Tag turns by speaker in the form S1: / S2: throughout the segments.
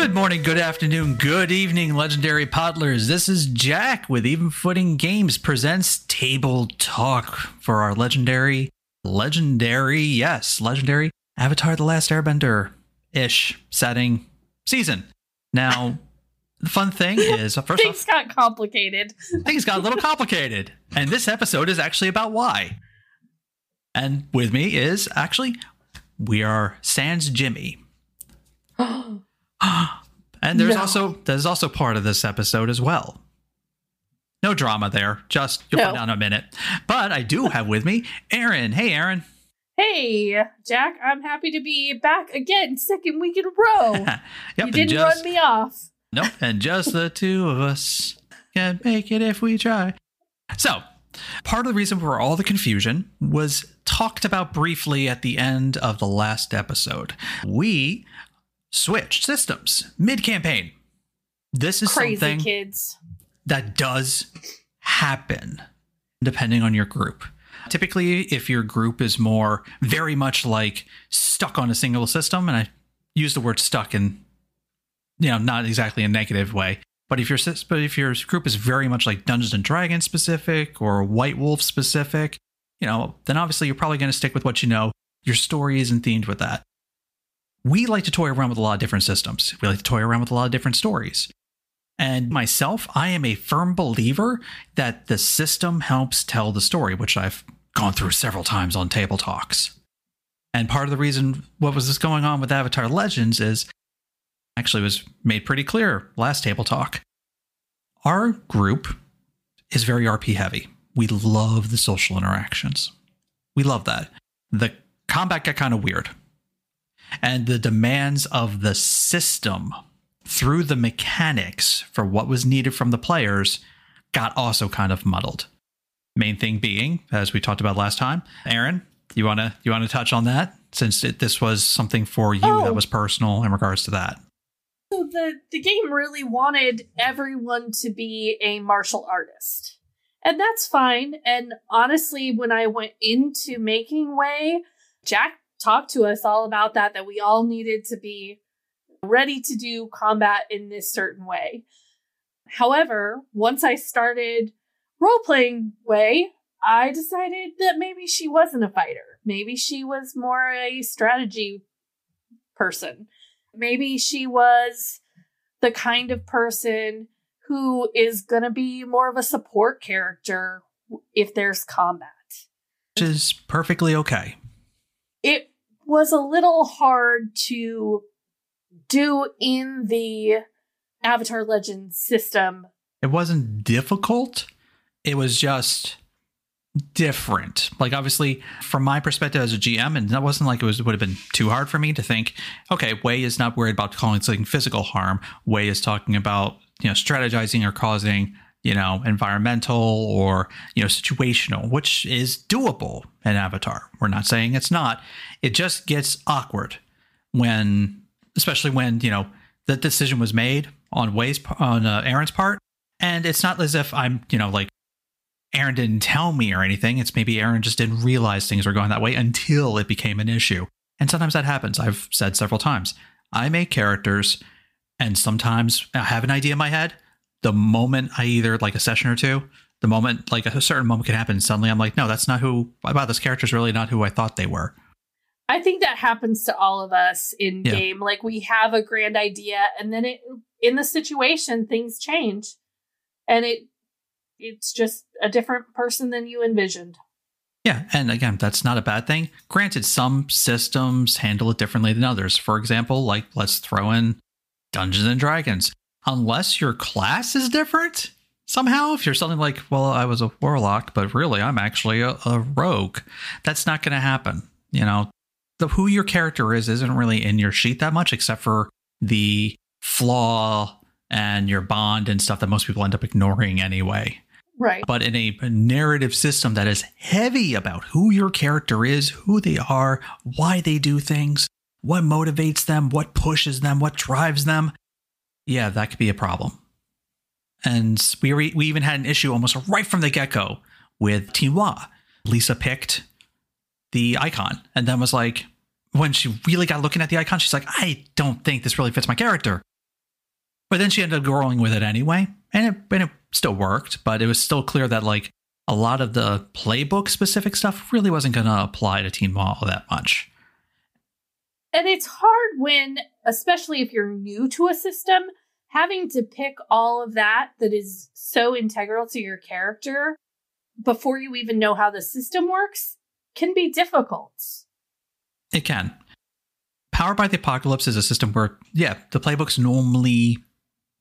S1: Good morning, good afternoon, good evening, legendary podlers. This is Jack with Even Footing Games presents Table Talk for our legendary, legendary, yes, legendary Avatar The Last Airbender ish setting season. Now, the fun thing is, first
S2: Things
S1: off,
S2: got complicated.
S1: things got a little complicated. And this episode is actually about why. And with me is actually, we are Sans Jimmy. And there's
S2: No.
S1: also there's also part of this episode as well. No drama there. Just you'll find out in a minute. But I do have with me Aaryn. Hey Aaryn.
S2: hey, Jack, I'm happy to be back again, second week in a row.
S1: yep,
S2: you didn't
S1: just
S2: run me off.
S1: nope, and just the two of us can make it if we try. So, part of the reason for all the confusion was talked about briefly at the end of the last episode. We switched systems mid campaign. This is
S2: Crazy
S1: something
S2: kids.
S1: that does happen depending on your group. Typically, if your group is more very much like stuck on a single system, and I use the word stuck in, you know, not exactly a negative way, but if your but if your group is very much like Dungeons and Dragons specific or White Wolf specific, you know, then obviously you're probably going to stick with what you know. Your story isn't themed with that. We like to toy around with a lot of different systems. We like to toy around with a lot of different stories. And myself, I am a firm believer that the system helps tell the story, which I've gone through several times on table talks. And part of the reason what was this going on with Avatar Legends is actually was made pretty clear last table talk. Our group is very RP heavy. We love the social interactions. We love that. The combat got kind of weird. And the demands of the system through the mechanics for what was needed from the players got also kind of muddled. Main thing being, as we talked about last time, Aaryn, you wanna you wanna touch on that since it, this was something for you
S2: Oh.
S1: that was personal in regards to that.
S2: So the, the game really wanted everyone to be a martial artist. And that's fine. And honestly, when I went into making Way, Jack talked to us all about that, that we all needed to be ready to do combat in this certain way. However, once I started role playing Way, I decided that maybe she wasn't a fighter. Maybe she was more a strategy person. Maybe she was the kind of person who is going to be more of a support character if there's combat.
S1: Which is perfectly okay.
S2: It was a little hard to do in the Avatar Legends system.
S1: It wasn't difficult. It was just different. Like obviously, from my perspective as a GM, and that wasn't like it was would have been too hard for me to think. Okay, Way is not worried about calling something physical harm. Way is talking about you know strategizing or causing you know environmental or you know situational, which is doable in Avatar. We're not saying it's not. It just gets awkward when, especially when you know the decision was made on Way's on uh, Aaryn's part, and it's not as if I'm you know like Aaryn didn't tell me or anything. It's maybe Aaryn just didn't realize things were going that way until it became an issue. And sometimes that happens. I've said several times. I make characters, and sometimes I have an idea in my head. The moment I either like a session or two, the moment like a certain moment can happen, suddenly I'm like, no, that's not who. Wow, this character's really not who I thought they were.
S2: I think that happens to all of us in
S1: Yeah.
S2: game. Like we have a grand idea and then it in the situation things change. And it it's just a different person than you envisioned.
S1: Yeah, and again, that's not a bad thing. Granted, some systems handle it differently than others. For example, like let's throw in Dungeons and Dragons. Unless your class is different somehow, if you're something like, well, I was a warlock, but really I'm actually a, a rogue, that's not going to happen. You know, the who your character is isn't really in your sheet that much, except for the flaw and your bond and stuff that most people end up ignoring anyway
S2: Right.
S1: but in a narrative system that is heavy about who your character is, who they are, why they do things, what motivates them, what pushes them, what drives them, yeah, that could be a problem. And we re- we even had an issue almost right from the get go with Tinwa. Lisa picked the icon and then was like, when she really got looking at the icon, she's like, I don't think this really fits my character. But then she ended up growing with it anyway, and it, and it still worked. But it was still clear that like a lot of the playbook specific stuff really wasn't going to apply to Tinwa that much.
S2: And it's hard when, especially if you're new to a system, having to pick all of that that is so integral to your character before you even know how the system works can be difficult.
S1: It can. Powered by the Apocalypse is a system where, yeah, the playbooks normally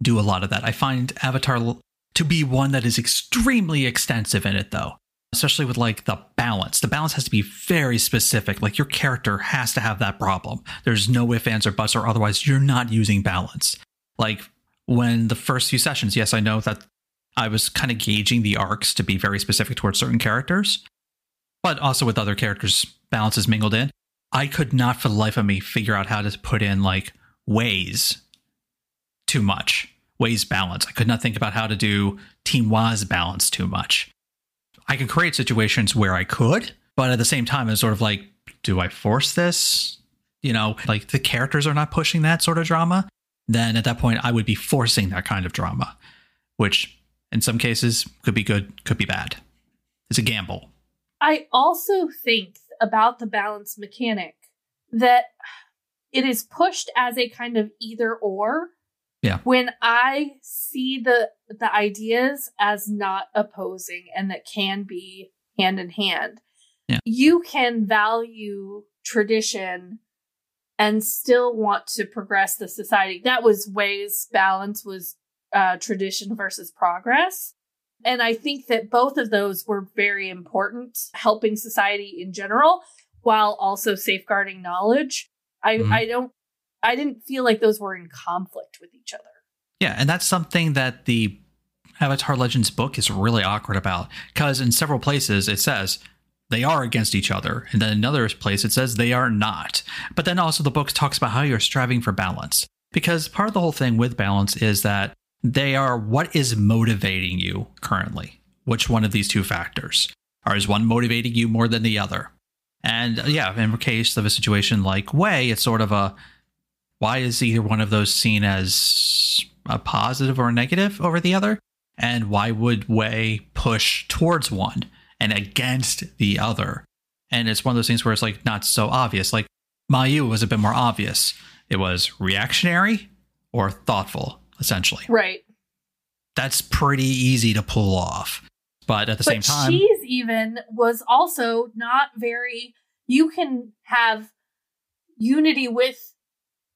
S1: do a lot of that. I find Avatar to be one that is extremely extensive in it, though, especially with like the balance. The balance has to be very specific. Like your character has to have that problem. There's no ifs, ands, or buts, or otherwise you're not using balance. Like when the first few sessions, yes, I know that I was kind of gauging the arcs to be very specific towards certain characters, but also with other characters, balances mingled in. I could not for the life of me figure out how to put in like ways too much, ways balance. I could not think about how to do Tinwa's balance too much. I could create situations where I could, but at the same time, it's sort of like, do I force this? You know, like the characters are not pushing that sort of drama. Then at that point, I would be forcing that kind of drama, which in some cases could be good, could be bad. It's a gamble.
S2: I also think about the balance mechanic that it is pushed as a kind of either or.
S1: Yeah.
S2: When I see the the ideas as not opposing and that can be hand in hand.
S1: Yeah.
S2: You can value tradition and still want to progress the society. That was ways balance was uh, tradition versus progress. And I think that both of those were very important, helping society in general while also safeguarding knowledge. I,
S1: Mhm.
S2: I don't, I didn't feel like those were in conflict with each other.
S1: Yeah, and that's something that the Avatar Legends book is really awkward about because in several places it says they are against each other, and then another place it says they are not. But then also the book talks about how you're striving for balance because part of the whole thing with balance is that they are what is motivating you currently. Which one of these two factors? Or is one motivating you more than the other? And yeah, in the case of a situation like Way, it's sort of a why is either one of those seen as a positive or a negative over the other? And why would Way push towards one and against the other? And it's one of those things where it's like not so obvious. Like Mayu was a bit more obvious. It was reactionary or thoughtful, essentially.
S2: Right.
S1: That's pretty easy to pull off. But at the same time,
S2: she's even was also not very you can have unity with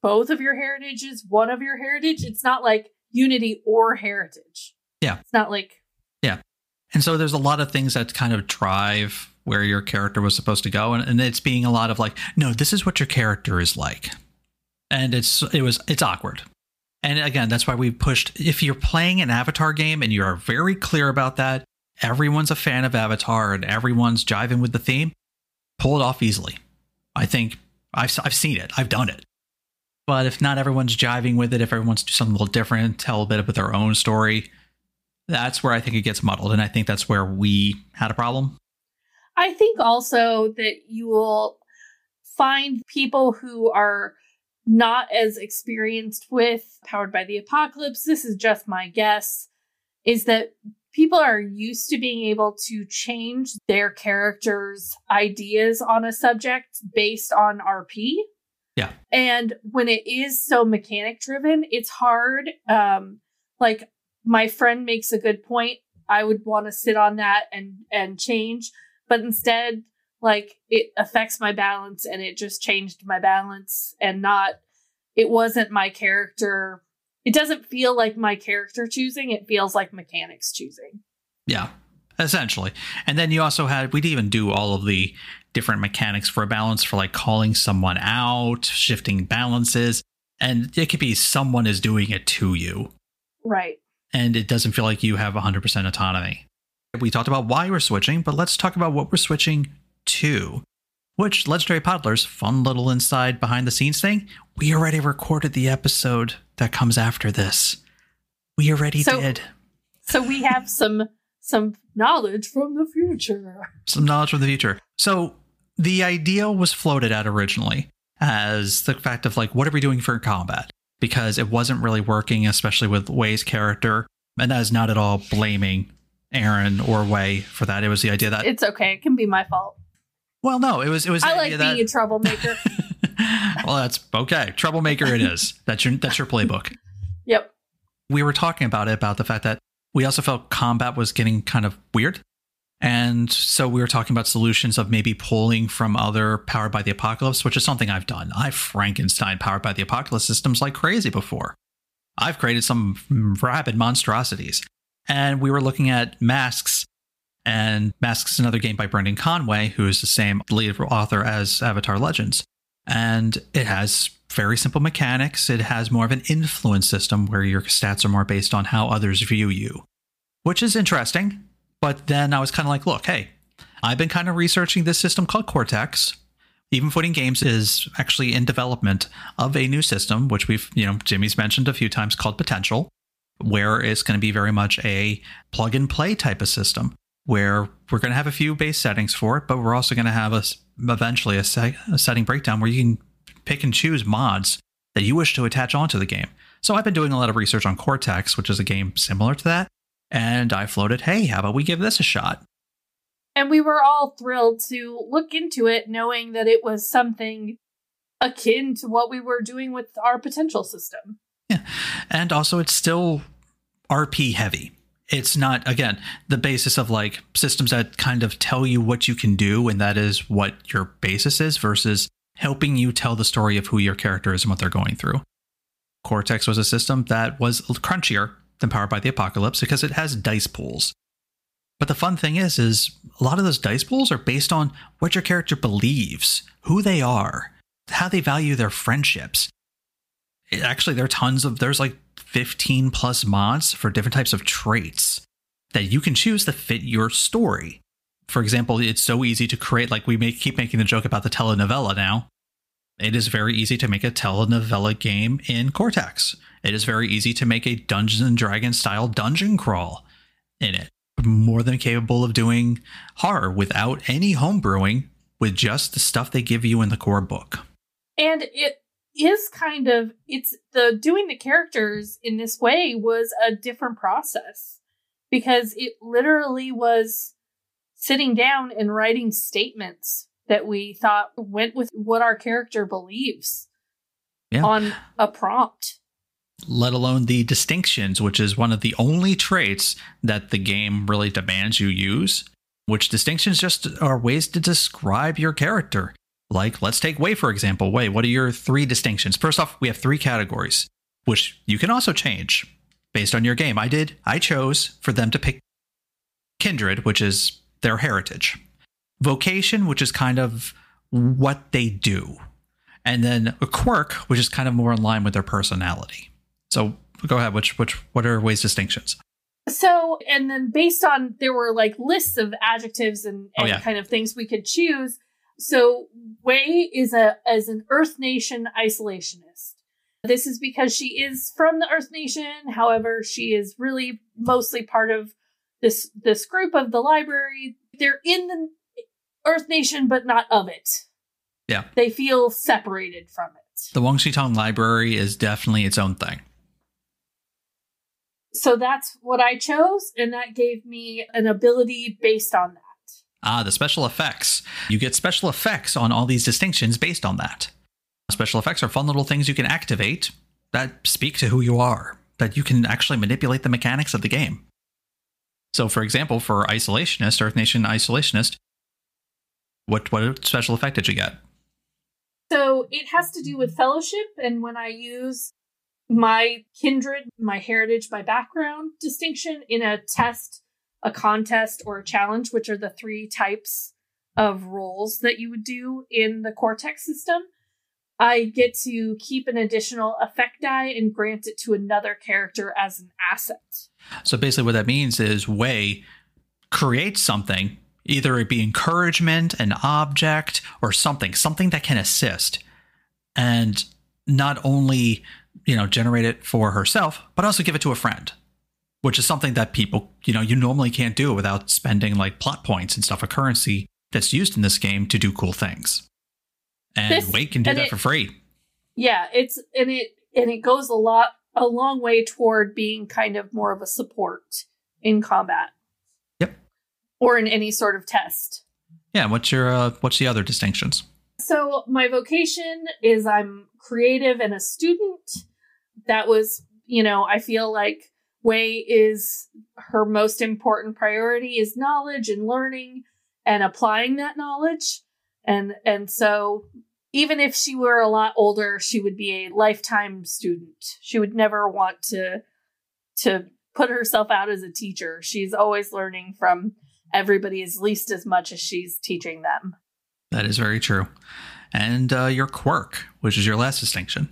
S2: both of your heritages one of your heritage it's not like unity or heritage
S1: Yeah.
S2: it's not like Yeah.
S1: And so there's a lot of things that kind of drive where your character was supposed to go. And, and it's being a lot of like, no, this is what your character is like. And it's it was it's awkward. And again, that's why we pushed if you're playing an Avatar game and you are very clear about that, everyone's a fan of Avatar and everyone's jiving with the theme, pull it off easily. I think I've I've seen it. I've done it. But if not everyone's jiving with it, if everyone's do something a little different, tell a bit of their own story, that's where I think it gets muddled. And I think that's where we had a problem.
S2: i think also that you will find people who are not as experienced with powered by the apocalypse this is just my guess is that people are used to being able to change their characters ideas on a subject based on rp
S1: Yeah.
S2: and when it is so mechanic driven it's hard um like my friend makes a good point i would want to sit on that and and change but instead like it affects my balance and it just changed my balance and not it wasn't my character it doesn't feel like my character choosing it feels like mechanics choosing
S1: Yeah, essentially. And then you also had, we'd even do all of the different mechanics for a balance for like calling someone out, shifting balances. And it could be someone is doing it to you.
S2: right
S1: and it doesn't feel like you have 100% autonomy. We talked about why we're switching, but let's talk about what we're switching to. Which Legendary Podlers, fun little inside behind the scenes thing, we already recorded the episode that comes after this. We already
S2: So-
S1: did.
S2: so we have some some knowledge from the future
S1: Some knowledge from the future. So the idea was floated out originally as the fact of like, what are we doing for combat? because it wasn't really working, especially with Wei's character. And that is not at all blaming Aaryn or Way for that. It was the idea that
S2: It's okay. It can be my fault.
S1: well, no, it was it was.
S2: I like being
S1: that,
S2: a troublemaker.
S1: well, that's okay. Troublemaker, it is. That's your that's your playbook.
S2: yep.
S1: we were talking about it about the fact that we also felt combat was getting kind of weird. And so we were talking about solutions of maybe pulling from other Powered by the Apocalypse, which is something I've done. I've Frankenstein Powered by the Apocalypse systems like crazy before. I've created some rabid monstrosities. And we were looking at Masks, and Masks is another game by Brendan Conway, who is the same lead author as Avatar Legends. And it has very simple mechanics. It has more of an influence system where your stats are more based on how others view you, which is interesting. But then I was kind of like, look, hey, I've been kind of researching this system called Cortex. Even Footing Games is actually in development of a new system, which we've, you know, Jimmy's mentioned a few times called Potential, where it's going to be very much a plug and play type of system where we're going to have a few base settings for it, but we're also going to have a, eventually a, se- a setting breakdown where you can pick and choose mods that you wish to attach onto the game. So I've been doing a lot of research on Cortex, which is a game similar to that. And I floated, hey, how about we give this a shot?
S2: And we were all thrilled to look into it, knowing that it was something akin to what we were doing with our potential system.
S1: Yeah. And also, it's still RP heavy. It's not, again, the basis of like systems that kind of tell you what you can do, and that is what your basis is, versus helping you tell the story of who your character is and what they're going through. Cortex was a system that was crunchier than Powered by the Apocalypse because it has dice pools. But the fun thing is, is a lot of those dice pools are based on what your character believes, who they are, how they value their friendships. Actually, there are tons of there's like 15 plus mods for different types of traits that you can choose to fit your story. For example, it's so easy to create, like we make, keep making the joke about the telenovela now. It is very easy to make a telenovela game in Cortex. It is very easy to make a Dungeons and Dragons style dungeon crawl in it. More than capable of doing horror without any homebrewing with just the stuff they give you in the core book.
S2: And it is kind of it's the doing the characters in this way was a different process because it literally was sitting down and writing statements that we thought went with what our character believes
S1: Yeah.
S2: on a prompt.
S1: let alone the distinctions, which is one of the only traits that the game really demands you use. Which distinctions just are ways to describe your character. Like, let's take Wei, for example. Wei, what are your three distinctions? First off, we have three categories, which you can also change based on your game. I did, I chose for them to pick kindred, which is their heritage, vocation, which is kind of what they do, and then a quirk, which is kind of more in line with their personality. So go ahead. Which which what are ways distinctions?
S2: So, and then based on there were like lists of adjectives and,
S1: Oh, yeah.
S2: kind of things we could choose. So, Wei is a as an Earth Nation isolationist. This is because she is from the Earth Nation. However, she is really mostly part of this this group of the library. They're in the Earth Nation, but not of it.
S1: Yeah.
S2: They feel separated from it.
S1: The Wang Xitong Library is definitely its own thing.
S2: So that's what I chose, and that gave me an ability based on that.
S1: Ah, the special effects. You get special effects on all these distinctions based on that. Special effects are fun little things you can activate that speak to who you are, that you can actually manipulate the mechanics of the game. So, for example, for Isolationist, Earth Nation Isolationist, what what special effect did you get?
S2: So it has to do with fellowship, and when I use my kindred, my heritage, my background distinction in a test, a contest, or a challenge, which are the three types of rolls that you would do in the Cortex system, I get to keep an additional effect die and grant it to another character as an asset.
S1: So basically, what that means is Way creates something, either it be encouragement, an object, or something, something that can assist, and not only you know generate it for herself, but also give it to a friend, which is something that people you know you normally can't do without spending like plot points and stuff, a currency that's used in this game to do cool things. And
S2: This-
S1: can do that
S2: it-
S1: for free.
S2: Yeah, it's and it and it goes a lot a long way toward being kind of more of a support in combat. Or in any sort of test.
S1: Yeah, what's your uh, what's the other distinctions?
S2: So my vocation is I'm creative and a student. That was, you know, I feel like Way is her most important priority is knowledge and learning and applying that knowledge. And and so even if she were a lot older, she would be a lifetime student. She would never want to to put herself out as a teacher. She's always learning from everybody at least as much as she's teaching them.
S1: That is very true. And uh, your quirk, which is your last distinction.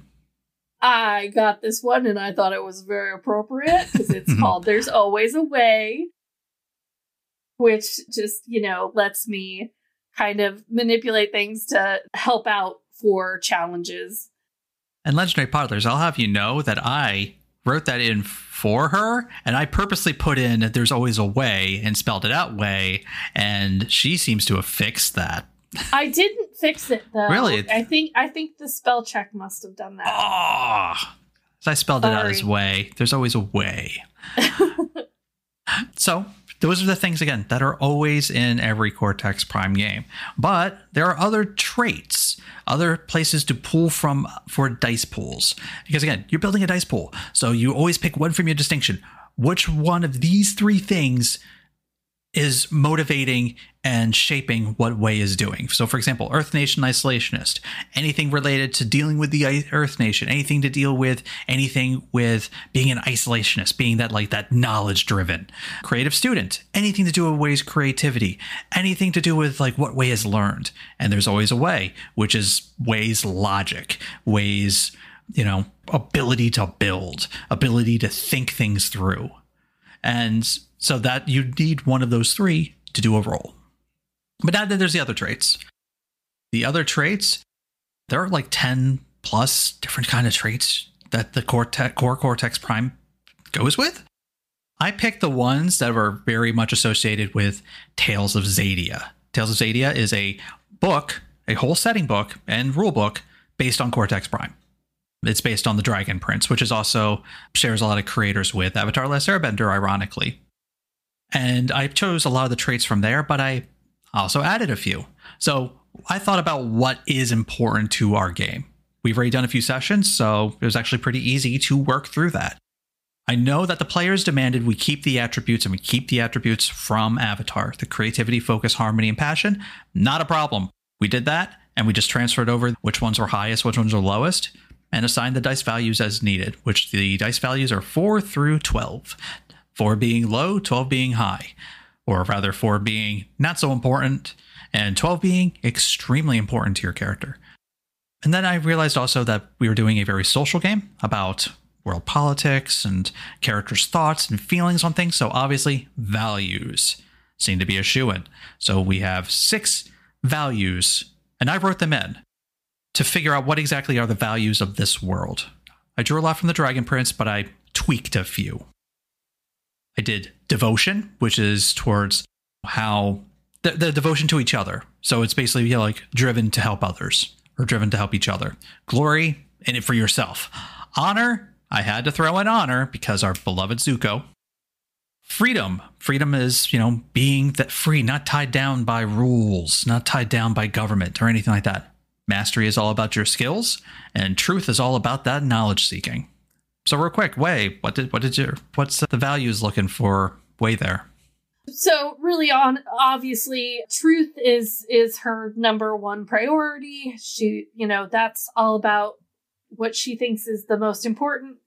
S2: I got this one and I thought it was very appropriate because it's called There's Always a Way, which just, you know, lets me kind of manipulate things to help out for challenges.
S1: And Legendary Podlers, I'll have you know that I wrote that in for her and I purposely put in that there's always a way and spelled it out way and she seems to have fixed that.
S2: I didn't fix it though.
S1: Really?
S2: I think I think the spell check must have done that.
S1: Oh, I spelled it out as way. There's always a way. so those are the things again that are always in every Cortex Prime game. But there are other traits, other places to pull from for dice pools. Because again, you're building a dice pool, so you always pick one from your distinction. Which one of these three things is motivating and shaping what Way is doing. So, for example, Earth Nation Isolationist, anything related to dealing with the Earth Nation, anything to deal with anything with being an isolationist, being that like that knowledge driven. Creative Student, anything to do with Way's creativity, anything to do with like what Way has learned. And there's always a way, which is Way's logic, Way's, you know, ability to build, ability to think things through. And so that you need one of those three to do a roll. But now that there's the other traits. The other traits, there are like 10 plus different kind of traits that the Cortex, core Cortex Prime goes with. I picked the ones that were very much associated with Tales of Xadia. Tales of Xadia is a book, a whole setting book and rule book based on Cortex Prime. It's based on the Dragon Prince, which is also shares a lot of creators with Avatar: Last Airbender, ironically. And I chose a lot of the traits from there, but I also added a few. So I thought about what is important to our game. We've already done a few sessions, so it was actually pretty easy to work through that. I know that the players demanded we keep the attributes and we keep the attributes from Avatar the creativity, focus, harmony, and passion. Not a problem. We did that and we just transferred over which ones were highest, which ones were lowest, and assigned the dice values as needed, which the dice values are 4 through 12. 4 being low, 12 being high, or rather, 4 being not so important, and 12 being extremely important to your character. And then I realized also that we were doing a very social game about world politics and characters' thoughts and feelings on things. So obviously, values seem to be a shoe in. So we have six values, and I wrote them in to figure out what exactly are the values of this world. I drew a lot from the Dragon Prince, but I tweaked a few. I did devotion, which is towards how the, the devotion to each other. So it's basically you know, like driven to help others or driven to help each other. Glory in it for yourself. Honor, I had to throw in honor because our beloved Zuko. Freedom. Freedom is, you know, being that free, not tied down by rules, not tied down by government or anything like that. Mastery is all about your skills, and truth is all about that knowledge seeking. So real quick, Way, what did what did you what's the values looking for Way there?
S2: So really on obviously truth is is her number one priority. She, you know, that's all about what she thinks is the most important.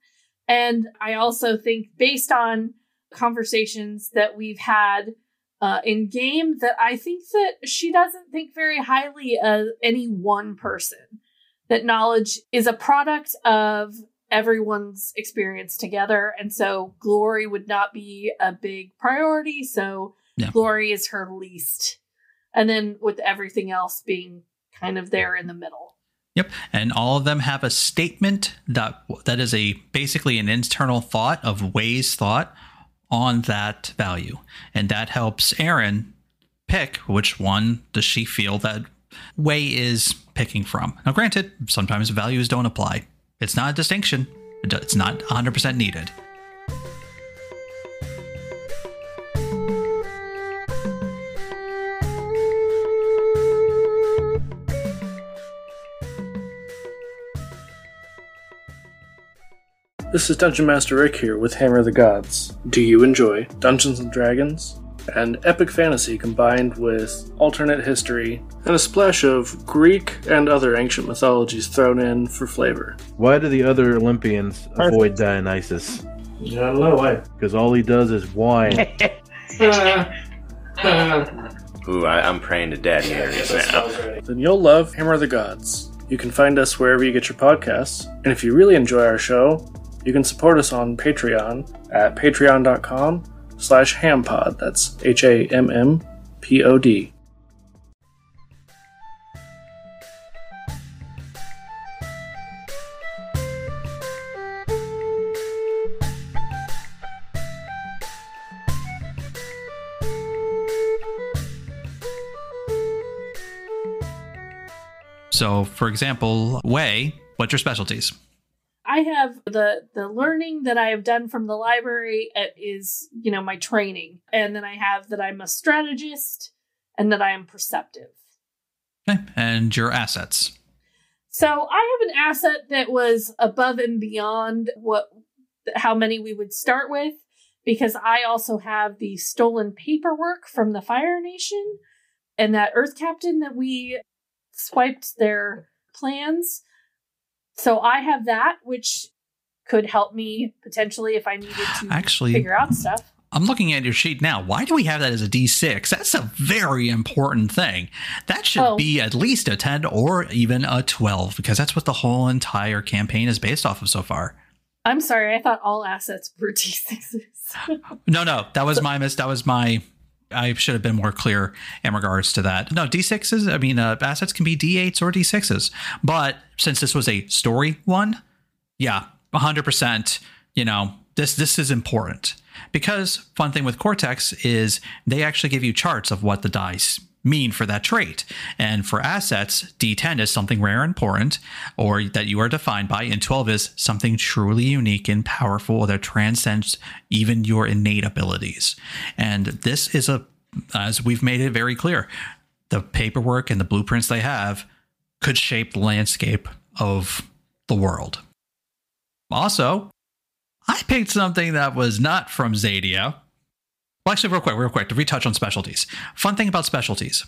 S2: And I also think based on conversations that we've had uh, in game that I think that she doesn't think very highly of any one person. That knowledge is a product of everyone's experience together. And so glory would not be a big priority. So
S1: Yeah.
S2: glory is her least. And then with everything else being kind of there in the middle.
S1: Yep, and all of them have a statement that that is a basically an internal thought of Way's thought on that value, and that helps Aaryn pick which one does she feel that Way is picking from. Now, granted, sometimes values don't apply. It's not a distinction. It's not 100% needed.
S3: This is Dungeon Master Rick here with Hammer of the Gods. Do you enjoy Dungeons and Dragons? And epic fantasy combined with alternate history and a splash of Greek and other ancient mythologies thrown in for flavor.
S4: Why do the other Olympians avoid Dionysus?
S3: I don't know why.
S4: Because all he does is whine.
S5: Ooh, I, I'm praying to Daddy Ares now.
S3: Then you'll love Hammer of the Gods. You can find us wherever you get your podcasts. And if you really enjoy our show, you can support us on Patreon at patreon.com slash hampod. That's H-A-M-M-P-O-D.
S1: So, for example, Way, what's your specialties?
S2: I have the the learning that I have done from the library is you know my training, and then I have that I'm a strategist and that I am perceptive.
S1: Okay. And your assets.
S2: So I have an asset that was above and beyond what how many we would start with because I also have the stolen paperwork from the Fire Nation and that Earth Captain that we swiped their plans. So I have that, which could help me potentially if I needed to
S1: Actually,
S2: figure out stuff.
S1: I'm looking at your sheet now. Why do we have that as a D6? That's a very important thing. That should
S2: Oh.
S1: be at least a 10 or even a 12 because that's what the whole entire campaign is based off of so far.
S2: I'm sorry, I thought all assets were D6s.
S1: No, no, that was my miss. That was my. I should have been more clear in regards to that. No, D6s, I mean, uh, assets can be D8s or D6s. But since this was a story one, yeah, 100%, you know, this this is important. Because fun thing with Cortex is they actually give you charts of what the dice mean for that trait. And for assets, D10 is something rare and important or that you are defined by and 12 is something truly unique and powerful that transcends even your innate abilities. And this is a as we've made it very clear, the paperwork and the blueprints they have could shape the landscape of the world. Also, I picked something that was not from Xadia. Well, actually, real quick, real quick, to retouch on specialties. Fun thing about specialties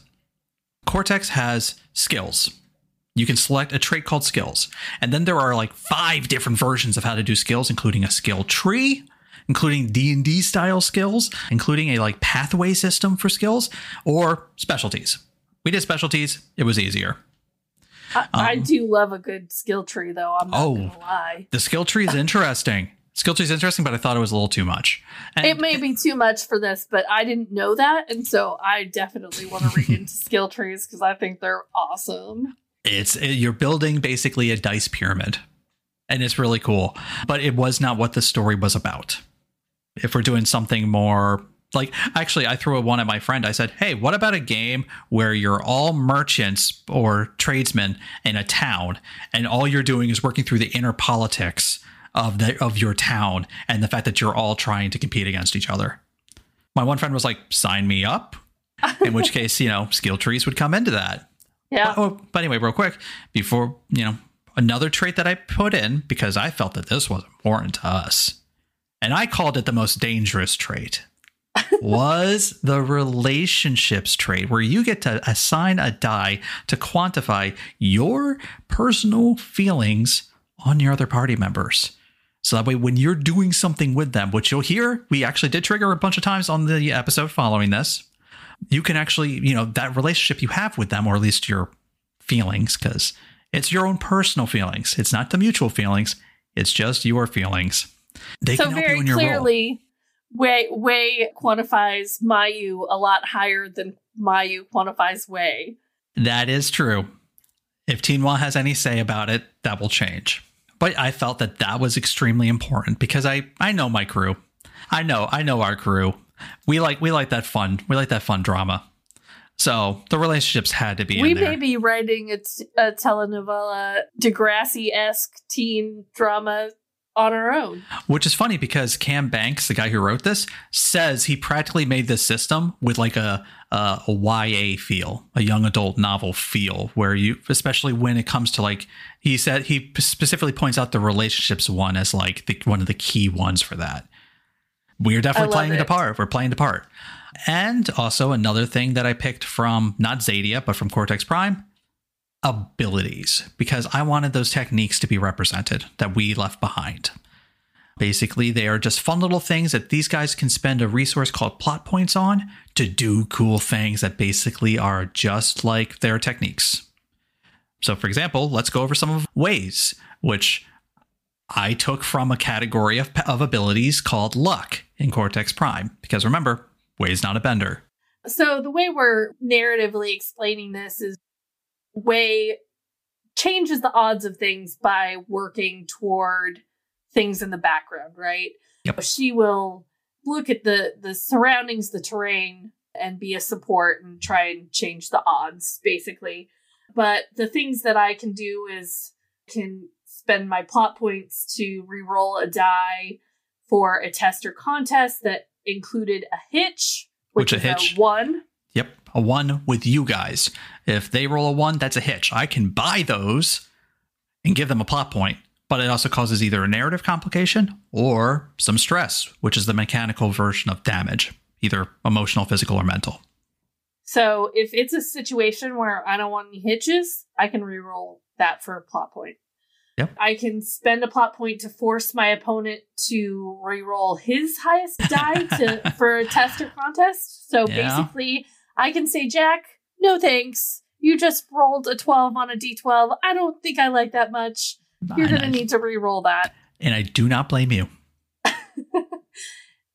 S1: Cortex has skills. You can select a trait called skills. And then there are like five different versions of how to do skills, including a skill tree, including D&D style skills, including a like pathway system for skills or specialties. We did specialties, it was easier.
S2: I, I
S1: Um,
S2: do love a good skill tree, though. I'm not
S1: Oh.
S2: gonna lie.
S1: The skill tree is interesting. Skill tree is interesting, but I thought it was a little too much. And
S2: It may be too much for this, but I didn't know that, and so I definitely want to read into skill trees because I think they're awesome.
S1: it's eh, you're building basically a dice pyramid and it's really cool but it was not what the story was about if we're doing something more like actually i threw a one at my friend i said hey what about a game where you're all merchants or tradesmen in a town and all you're doing is working through the inner politics of the of your town and the fact that you're all trying to compete against each other my one friend was like sign me up in which case you know skill trees would come into that
S2: Yeah.
S1: but, oh, but anyway, real quick, before you know, another trait that I put in because I felt that this was important to us, and I called it the most dangerous trait, was the relationships trait, where you get to assign a die to quantify your personal feelings on your other party members. So that way, when you're doing something with them, which you'll hear, we actually did trigger a bunch of times on the episode following this you can actually, you know, that relationship you have with them, or at least your feelings, because it's your own personal feelings. It's not the mutual feelings. It's just your feelings. They
S2: so
S1: can help you
S2: very
S1: in your role.
S2: clearly, Way Way quantifies Mayu a lot higher than Mayu quantifies Way.
S1: That is true. If Tinwa has any say about it, that will change. But I felt that that was extremely important because I I know my crew. I know I know our crew. We like we like that fun. We like that fun drama. So the relationships had to be
S2: we
S1: in there.
S2: may be writing a, t- a telenovela Degrassi esque teen drama on our own.
S1: Which is funny because Cam Banks, the guy who wrote this, says he practically made this system with like a, a a YA feel, a young adult novel feel, where you, especially when it comes to like, he said he specifically points out the relationships one as like the, one of the key ones for that. We're definitely playing the
S2: it.
S1: part. We're playing the part. And also another thing that I picked from not Xadia, but from Cortex Prime, abilities, because I wanted those techniques to be represented that we left behind. Basically, they are just fun little things that these guys can spend a resource called plot points on to do cool things that basically are just like their techniques. So, for example, let's go over some of ways, which I took from a category of, of abilities called luck in Cortex Prime. Because remember, Way's not a bender.
S2: So the way we're narratively explaining this is Way changes the odds of things by working toward things in the background, right?
S1: Yep.
S2: She will look at the the surroundings, the terrain, and be a support and try and change the odds, basically. But the things that I can do is can spend my plot points to re-roll a die for a test or contest that included a hitch, which,
S1: Which a
S2: is
S1: hitch?
S2: a one.
S1: Yep, a one with you guys. If they roll a one, that's a hitch. I can buy those and give them a plot point, but it also causes either a narrative complication or some stress, which is the mechanical version of damage, either emotional, physical, or mental.
S2: So if it's a situation where I don't want any hitches, I can re-roll that for a plot point.
S1: Yep.
S2: I can spend a plot point to force my opponent to re-roll his highest die to for a test or contest. So
S1: Yeah.
S2: basically, I can say, Jack, no thanks. You just rolled a 12 on a d12. I don't think I like that much. You're going to need to re-roll that.
S1: and I do not blame you.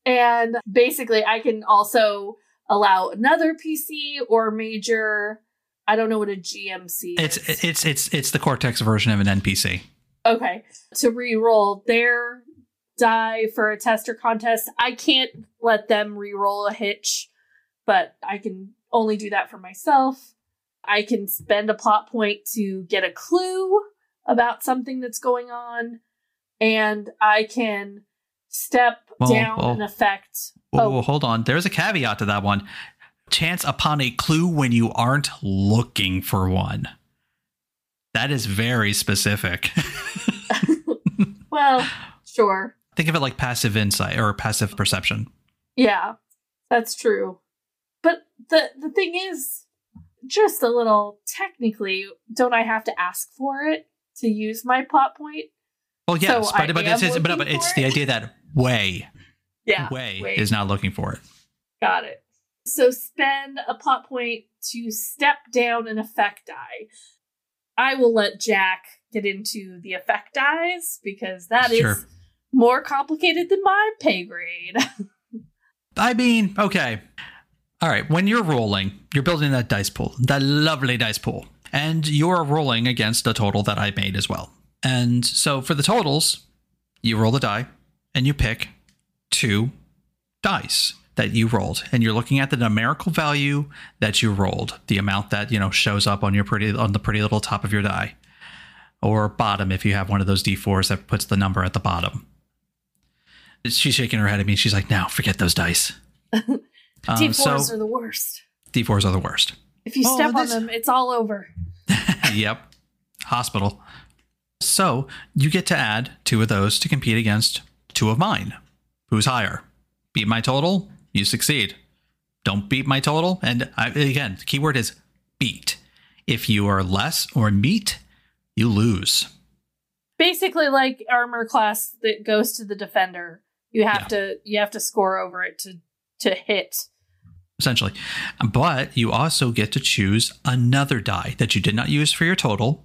S2: And basically, I can also allow another PC or major. I don't know what a GMC
S1: It's
S2: is.
S1: it's it's it's the Cortex version of an NPC.
S2: okay. To re-roll their die for a tester contest, I can't let them re-roll a hitch, but I can only do that for myself. I can spend a plot point to get a clue about something that's going on, and I can step
S1: Well,
S2: down
S1: well,
S2: an effect.
S1: Whoa,
S2: Oh.
S1: hold on. There's a caveat to that one. Chance upon a clue when you aren't looking for one. That is very specific.
S2: Well, sure.
S1: Think of it like passive insight or passive perception.
S2: Yeah, that's true. The the thing is, just a little technically, don't I have to ask for it to use my plot point?
S1: Well, yes,
S2: So
S1: but but it's, it's, but, but it's the idea that way
S2: Yeah.
S1: way
S2: wait.
S1: is not looking for it.
S2: Got it. So spend a plot point to step down an effect die. I will let Jack get into the effect dies because that is
S1: Sure.
S2: more complicated than my pay grade.
S1: I mean, okay. All right, when you're rolling, you're building that dice pool, that lovely dice pool, and you're rolling against a total that I made as well. And so for the totals, you roll the die and you pick two dice that you rolled and you're looking at the numerical value that you rolled, the amount that, you know, shows up on your pretty on the pretty little top of your die or bottom if you have one of those D4s that puts the number at the bottom. She's shaking her head at me. She's like, "No, forget those dice." Um,
S2: D4s
S1: so
S2: are the worst.
S1: D4s are the worst.
S2: If you
S1: Oh,
S2: step on them, it's all over.
S1: yep. Hospital. So you get to add two of those to compete against two of mine. Who's higher? Beat my total, you succeed. Don't beat my total, and I, again, the keyword is beat. If you are less or meet, you lose.
S2: Basically, like armor class that goes to the defender, you have to you have to score over it to to hit.
S1: essentially. But you also get to choose another die that you did not use for your total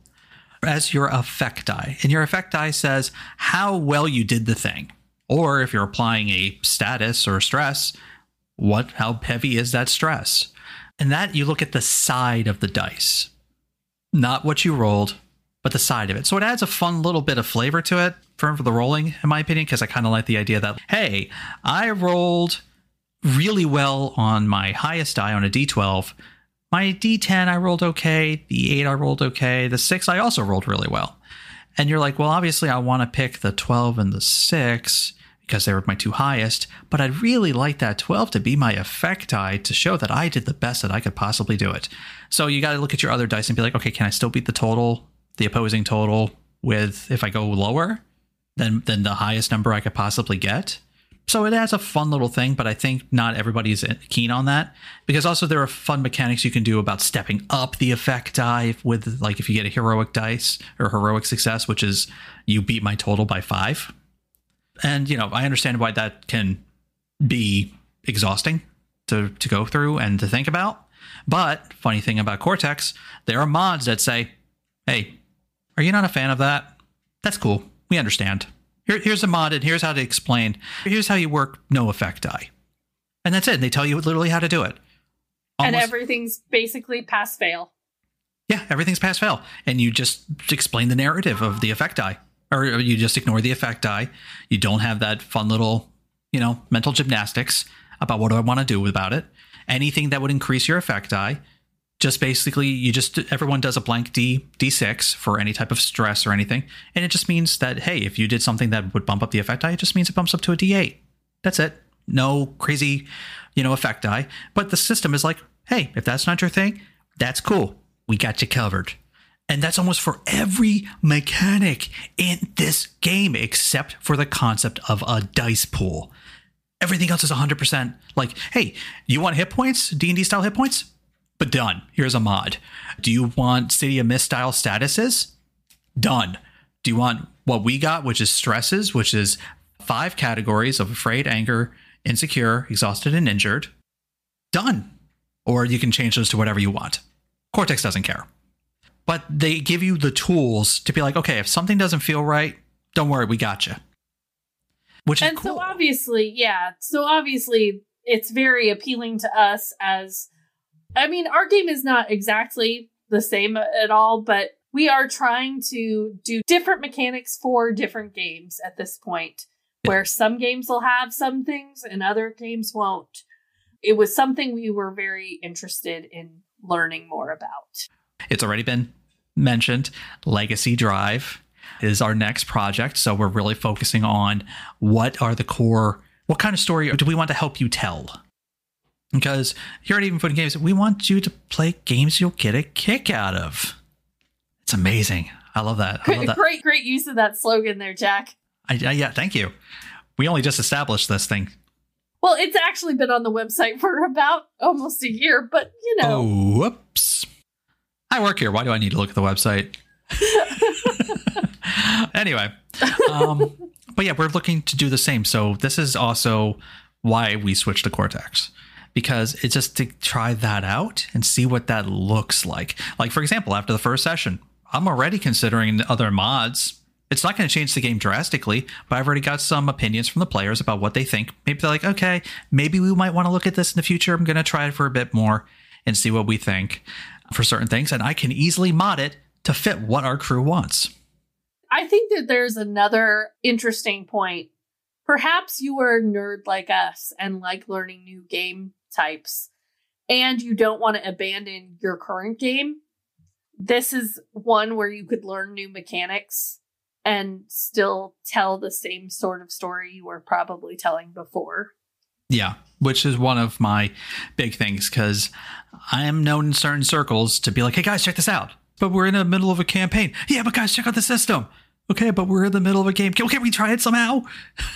S1: as your effect die. And your effect die says how well you did the thing. Or if you're applying a status or stress, what how heavy is that stress? And that you look at the side of the dice. Not what you rolled, but the side of it. So it adds a fun little bit of flavor to it for, for the rolling, in my opinion, because I kind of like the idea that, hey, I rolled really well on my highest die on a d12 my D10 I rolled okay, the 8 I rolled okay, the 6 I also rolled really well. And you're like, well, obviously I want to pick the 12 and the 6 because they were my two highest, but I'd really like that 12 to be my effect die to show that I did the best that I could possibly do it. So you got to look at your other dice and be like, okay, can I still beat the total, the opposing total with if I go lower than than the highest number I could possibly get? So it adds a fun little thing, but I think not everybody's uh, keen on that because also there are fun mechanics you can do about stepping up the effect die with like if you get a heroic dice or heroic success, which is you beat my total by five. And you know, I understand why that can be exhausting to to go through and to think about. But funny thing about Cortex, there are mods that say, "Hey, are you not a fan of that? That's cool. We understand. Here, here's a mod, and here's how to explain. Here's how you work no effect die, and that's it. They tell you literally how to do it.
S2: and everything's basically pass fail.
S1: yeah, everything's pass fail, and you just explain the narrative of the effect die, or you just ignore the effect die. You don't have that fun little, you know, mental gymnastics about what do I want to do about it. Anything that would increase your effect die, just basically you just everyone does a blank D D6 for any type of stress or anything, and it just means that hey, if you did something that would bump up the effect die, it just means it bumps up to a D8. That's it. No crazy, you know, effect die. But the system is like, hey, if that's not your thing, that's cool. We got you covered. And that's almost for every mechanic in this game, except for the concept of a dice pool. Everything else is 100% like, hey, you want hit points, D&D style hit points? But done. Here's a mod. Do you want City of Mist style statuses? Done. Do you want what we got, which is stresses, which is five categories of afraid, anger, insecure, exhausted, and injured? Done. Or you can change those to whatever you want. Cortex doesn't care. But they give you the tools to be like, okay, if something doesn't feel right, don't worry, we got you. Which is
S2: and
S1: cool.
S2: so obviously, yeah. So obviously, it's very appealing to us as. I mean, our game is not exactly the same at all, but we are trying to do different mechanics for different games at this point, where some games will have some things and other games won't. It was something we were very interested in learning more about.
S1: It's already been mentioned. Legacy Drive is our next project. So we're really focusing on what are the core, what kind of story do we want to help you tell? Because here at Even Footing Games, we want you to play games you'll get a kick out of. It's amazing. I love that. I love that.
S2: Great, great use of that slogan there, Jack.
S1: I, I, yeah, thank you. We only just established this thing.
S2: Well, it's actually been on the website for about almost a year, but you know.
S1: Oh, whoops. I work here. Why do I need to look at the website? anyway, um, but yeah, we're looking to do the same. So this is also why we switched to Cortex because it's just to try that out and see what that looks like. Like for example, after the first session, I'm already considering other mods. It's not going to change the game drastically, but I've already got some opinions from the players about what they think. Maybe they're like, okay, maybe we might want to look at this in the future. I'm going to try it for a bit more and see what we think for certain things. And I can easily mod it to fit what our crew wants.
S2: I think that there's another interesting point. Perhaps you are a nerd like us and like learning new game types, and you don't want to abandon your current game. This is one where you could learn new mechanics and still tell the same sort of story you were probably telling before.
S1: Yeah, which is one of my big things because I am known in certain circles to be like, hey guys, check this out. But we're in the middle of a campaign. Yeah, but guys, check out the system. Okay, but we're in the middle of a game. Can, can we try it somehow?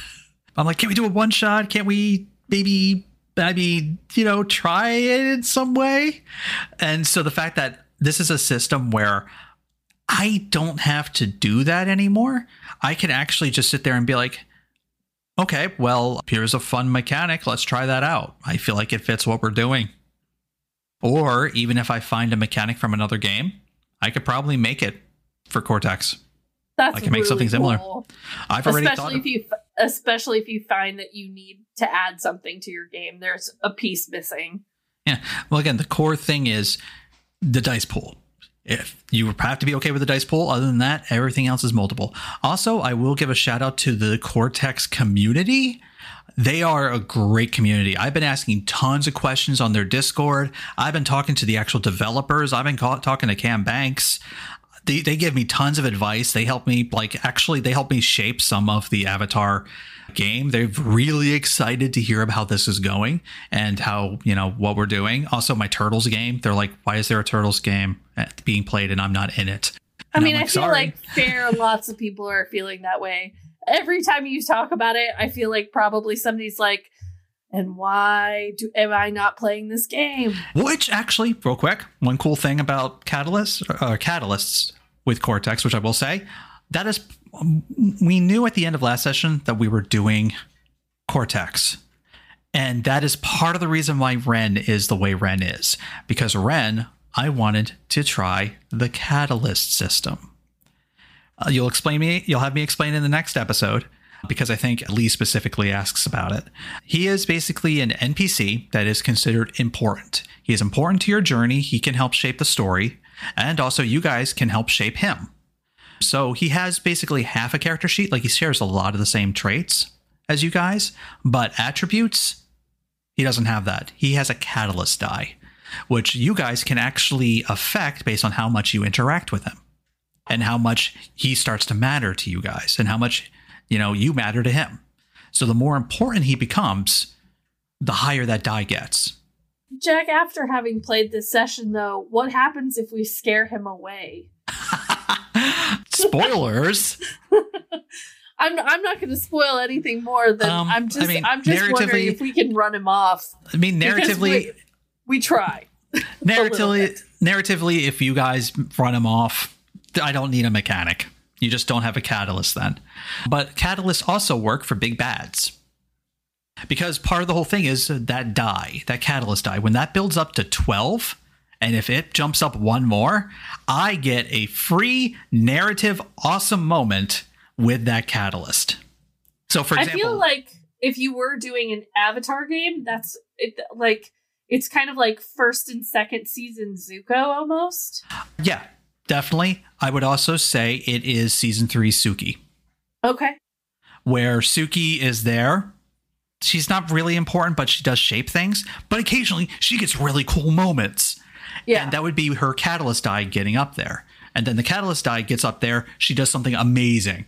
S1: I'm like, can we do a one shot? Can't we maybe, I mean, you know, try it in some way? And so the fact that this is a system where I don't have to do that anymore, I can actually just sit there and be like, okay, well, here's a fun mechanic. Let's try that out. I feel like it fits what we're doing. Or even if I find a mechanic from another game, I could probably make it for Cortex.
S2: That's
S1: I can make something
S2: really
S1: similar.
S2: cool.
S1: I've already thought
S2: especially
S1: of,
S2: if you especially if you find that you need to add something to your game there's a piece missing
S1: yeah. Well, again, the core thing is the dice pool. If you have to be okay with the dice pool, other than that, everything else is multiple. Also, I will give a shout out to the Cortex community They are a great community. I've been asking tons of questions on their Discord. I've been talking to the actual developers. I've been talking to Cam Banks. They, they give me tons of advice. They help me, like, actually, they help me shape some of the Avatar game. They're really excited to hear about how this is going and how, you know, what we're doing. Also, my Turtles game, they're like, why is there a Turtles game being played and I'm not in it?
S2: I mean,
S1: I'm
S2: I
S1: like,
S2: feel
S1: "Sorry."
S2: like fair lots of people are feeling that way. Every time you talk about it, I feel like probably somebody's like, and why do am I not playing this game?
S1: Which actually, real quick, one cool thing about catalysts, uh, catalysts with Cortex, which I will say, that is, we knew at the end of last session that we were doing Cortex. And that is part of the reason why Ren is the way Ren is. Because Ren, I wanted to try the catalyst system. Uh, you'll explain me, you'll have me explain in the next episode because I think Lee specifically asks about it. He is basically an NPC that is considered important. He is important to your journey. He can help shape the story, and also you guys can help shape him. So he has basically half a character sheet, like he shares a lot of the same traits as you guys, but attributes, he doesn't have that. He has a catalyst die, which you guys can actually affect based on how much you interact with him and how much he starts to matter to you guys and how much you know you matter to him so the more important he becomes the higher that die gets
S2: Jack, after having played this session though, what happens if we scare him away?
S1: spoilers
S2: I'm I'm not going to spoil anything more than
S1: Um,
S2: I'm just
S1: I mean,
S2: I'm just wondering if we can run him off.
S1: i mean narratively
S2: we, we try.
S1: narratively narratively if you guys run him off i don't need a mechanic you just don't have a catalyst then but catalysts also work for big bads because part of the whole thing is that die that catalyst die when that builds up to 12 and if it jumps up one more i get a free narrative awesome moment with that catalyst so for example, I
S2: feel like if you were doing an Avatar game, that's it, like it's kind of like first and second season Zuko almost.
S1: yeah definitely i would also say it is season 3 suki
S2: Okay.
S1: where Suki is there. She's not really important, but she does shape things. But occasionally she gets really cool moments.
S2: Yeah.
S1: And that would be her catalyst die getting up there. And then the catalyst die gets up there, she does something amazing.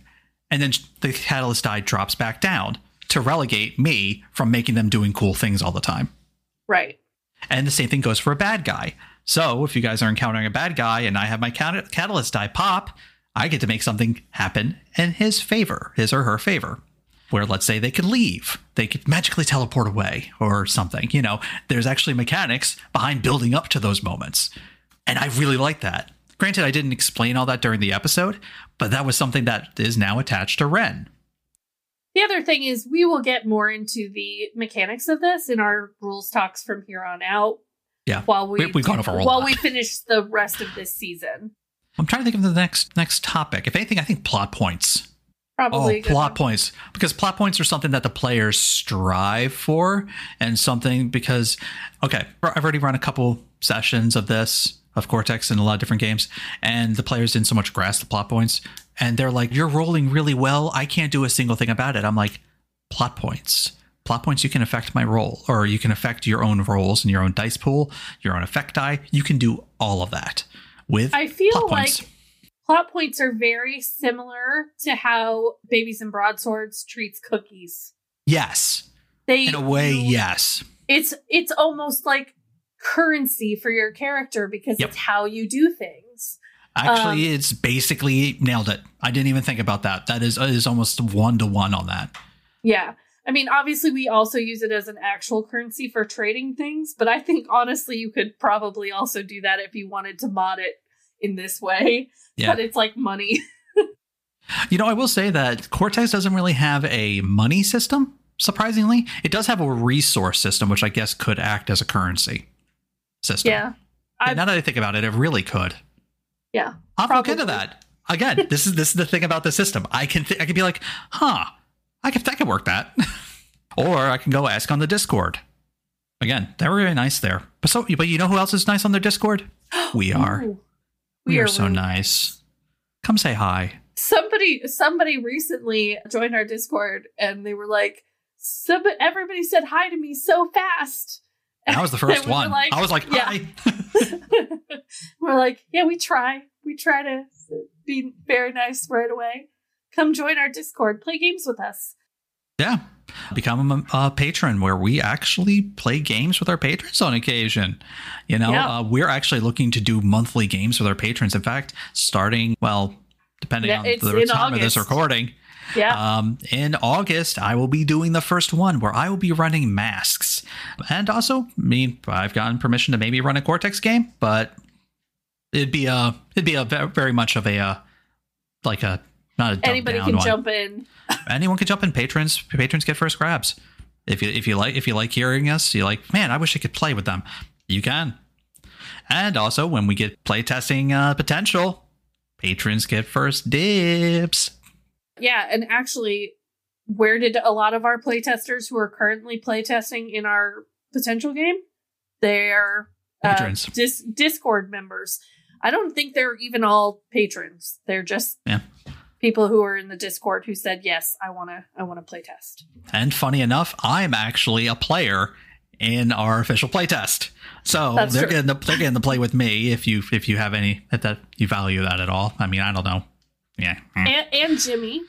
S1: And then the catalyst die drops back down to relegate me from making them doing cool things all the time.
S2: right.
S1: And the same thing goes for a bad guy. So if you guys are encountering a bad guy and I have my catalyst die pop, I get to make something happen in his favor, his or her favor. Where let's say they could leave, they could magically teleport away or something. You know, there's actually mechanics behind building up to those moments. And I really like that. Granted, I didn't explain all that during the episode, but that was something that is now attached to Ren.
S2: The other thing is we will get more into the mechanics of this in our rules talks from here on out.
S1: Yeah.
S2: While we,
S1: We- we've gone over
S2: while
S1: lot.
S2: we finish the rest of this season.
S1: I'm trying to think of the next next topic. If anything, I think plot points.
S2: Probably
S1: Oh, plot
S2: one.
S1: points. Because plot points are something that the players strive for, and something because, okay, I've already run a couple sessions of this, of Cortex in a lot of different games, and the players didn't so much grasp the plot points. And they're like, You're rolling really well. I can't do a single thing about it. I'm like, Plot points. Plot points, you can affect my roll, or you can affect your own rolls and your own dice pool, your own effect die. You can do all of that with
S2: I feel like. Plot points are very similar to how Babies and Broadswords treats cookies.
S1: Yes.
S2: They
S1: In a way,
S2: you-
S1: yes.
S2: It's it's almost like currency for your character because
S1: Yep.
S2: it's how you do things.
S1: Actually,
S2: Um,
S1: it's basically nailed it. I didn't even think about that. That is is almost one to one on that.
S2: Yeah. I mean, obviously, we also use it as an actual currency for trading things, but I think honestly, you could probably also do that if you wanted to mod it in this way.
S1: Yeah.
S2: But it's like money.
S1: You know, I will say that Cortex doesn't really have a money system. Surprisingly, it does have a resource system, which I guess could act as a currency system.
S2: yeah.
S1: And
S2: I-
S1: now that I think about it, it really could.
S2: Yeah.
S1: I'll look into that. Again, this is this is the thing about the system. I can th- I can be like, huh, I can I can work that, or I can go ask on the Discord. Again, they're really nice there. But so, but you know who else is nice on their Discord? We are.
S2: Ooh.
S1: We, are, so
S2: really
S1: nice. Come say hi.
S2: Somebody somebody recently joined our Discord and they were like, so but everybody said hi to me so fast.
S1: And I was the first
S2: we
S1: one.
S2: like-
S1: I was like,
S2: yeah.
S1: hi.
S2: we're like, yeah, we try. We try to be very nice right away. Come join our Discord. Play games with us.
S1: Yeah. Become a, a patron where we actually play games with our patrons on occasion. You know,
S2: Yeah.
S1: uh, we're actually looking to do monthly games with our patrons. In fact, starting, well, depending
S2: Yeah,
S1: on the time of this recording,
S2: Yeah.
S1: um, in August, I will be doing the first one where I will be running masks. And also, I mean, I've gotten permission to maybe run a Cortex game, but it'd be a, it'd be a very much of a, uh, like a, not a
S2: Anybody can
S1: one
S2: jump in.
S1: anyone can jump in patrons patrons get first grabs if you if you like if you like hearing us you like man i wish i could play with them you can and also when we get playtesting uh, potential patrons get first dibs
S2: Yeah, and actually, where did a lot of our playtesters who are currently playtesting in our potential game? They're uh,
S1: Patrons.
S2: dis- Discord members. I don't think they're even all patrons. They're just
S1: Yeah.
S2: People who are in the Discord who said, "Yes, I want to. I want to playtest."
S1: and funny enough i'm actually a player in our official playtest so
S2: That's
S1: they're
S2: true.
S1: getting to, they're getting to play with me if you if you have any if that you value that at all i mean i don't know yeah Mm.
S2: And, and Jimmy.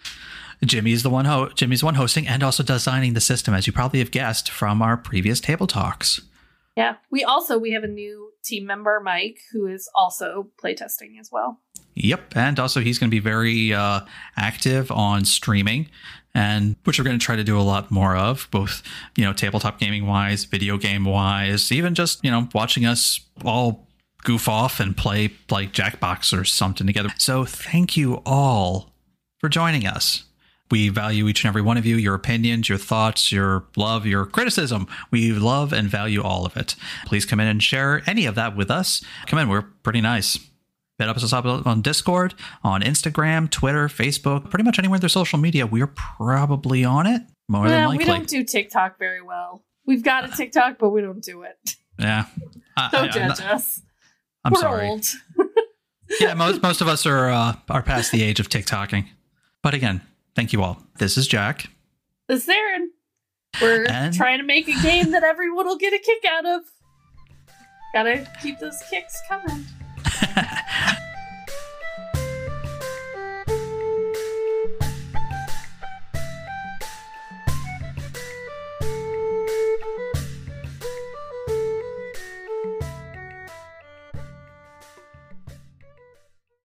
S1: Jimmy's the one ho- Jimmy's the one hosting and also designing the system, as you probably have guessed from our previous table talks.
S2: Yeah, we also we have a new team member, Mike, who is also playtesting as well.
S1: Yep, and also he's going to be very uh, active on streaming, and which we're going to try to do a lot more of, both you know tabletop gaming wise, video game wise, even just you know watching us all goof off and play like Jackbox or something together. So thank you all for joining us. We value each and every one of you, your opinions, your thoughts, your love, your criticism. We love and value all of it. Please come in and share any of that with us. Come in, we're pretty nice. Hit up us up on Discord, on Instagram, Twitter, Facebook, pretty much anywhere there's social media. We're probably on it more than likely.
S2: we don't do TikTok very well. We've got a TikTok, but we don't do it.
S1: yeah. I,
S2: Don't
S1: I-
S2: judge us.
S1: I'm
S2: We're
S1: sorry.
S2: old.
S1: yeah, most most of us are uh, are past the age of TikToking. But again, thank you all. This is Jack.
S2: This is Aaryn. We're
S1: And-
S2: trying to make a game that everyone will get a kick out of. Gotta keep those kicks coming.